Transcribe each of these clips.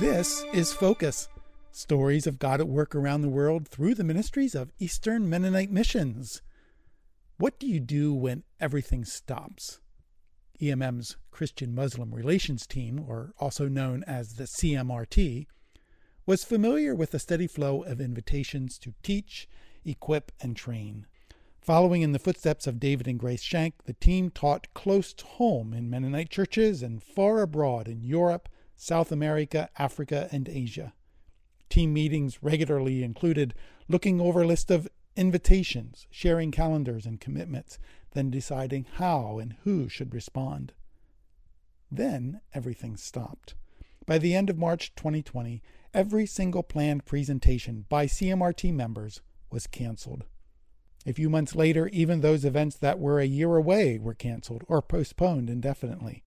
This is Focus Stories of God at Work Around the World through the ministries of Eastern Mennonite Missions. What do you do when everything stops? EMM's Christian Muslim Relations Team, or also known as the CMRT, was familiar with the steady flow of invitations to teach, equip, and train. Following in the footsteps of David and Grace Shenk, the team taught close to home in Mennonite churches and far abroad in Europe, South America, Africa, and Asia. Team meetings regularly included looking over a list of invitations, sharing calendars and commitments, then deciding how and who should respond. Then everything stopped. By the end of March 2020, every single planned presentation by CMRT members was canceled. A few months later, even those events that were a year away were canceled or postponed indefinitely.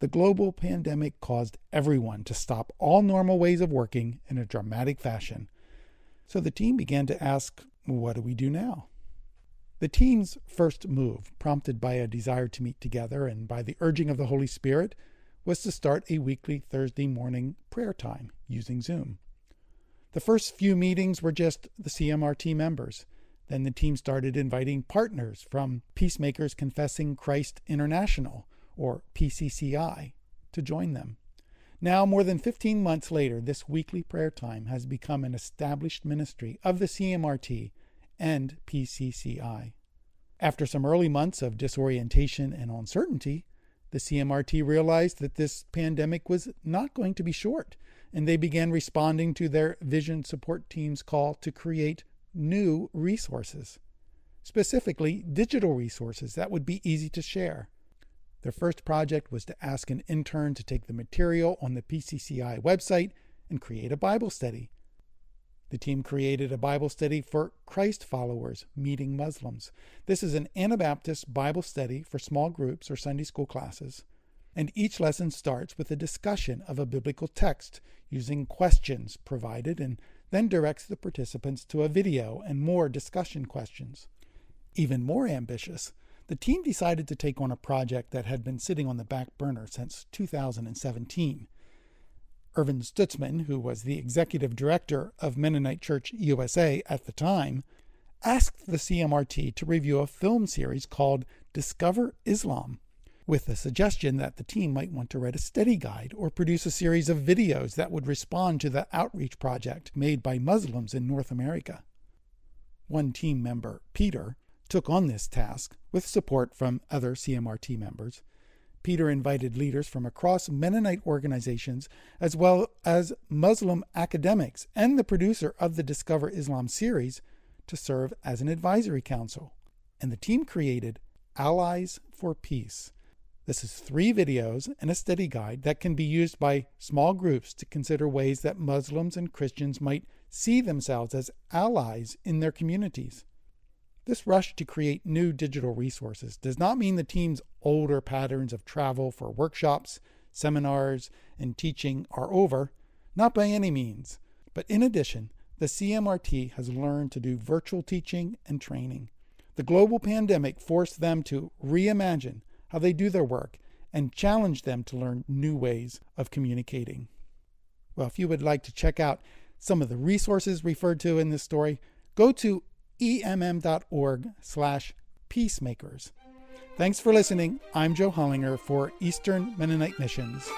The global pandemic caused everyone to stop all normal ways of working in a dramatic fashion. So the team began to ask, what do we do now? The team's first move, prompted by a desire to meet together and by the urging of the Holy Spirit, was to start a weekly Thursday morning prayer time using Zoom. The first few meetings were just the CMRT members. Then the team started inviting partners from Peacemakers Confessing Christ International, or PCCI, to join them. Now, more than 15 months later, this weekly prayer time has become an established ministry of the CMRT and PCCI. After some early months of disorientation and uncertainty, the CMRT realized that this pandemic was not going to be short, and they began responding to their vision support team's call to create new resources, specifically digital resources that would be easy to share. Their first project was to ask an intern to take the material on the PCCI website and create a Bible study. The team created a Bible study for Christ followers meeting Muslims. This is an Anabaptist Bible study for small groups or Sunday school classes, and each lesson starts with a discussion of a biblical text using questions provided and then directs the participants to a video and more discussion questions. Even more ambitious, the team decided to take on a project that had been sitting on the back burner since 2017. Ervin Stutzman, who was the executive director of Mennonite Church USA at the time, asked the CMRT to review a film series called Discover Islam with the suggestion that the team might want to write a study guide or produce a series of videos that would respond to the outreach project made by Muslims in North America. One team member, Peter, took on this task with support from other CMRT members. Peter invited leaders from across Mennonite organizations as well as Muslim academics and the producer of the Discover Islam series to serve as an advisory council. And the team created Allies for Peace, this is three videos and a study guide that can be used by small groups to consider ways that Muslims and Christians might see themselves as allies in their communities. This rush to create new digital resources does not mean the team's older patterns of travel for workshops, seminars, and teaching are over, not by any means. But in addition, the CMRT has learned to do virtual teaching and training. The global pandemic forced them to reimagine how they do their work, and challenge them to learn new ways of communicating. Well, if you would like to check out some of the resources referred to in this story, go to emm.org slash peacemakers. Thanks for listening. I'm Joe Hollinger for Eastern Mennonite Missions.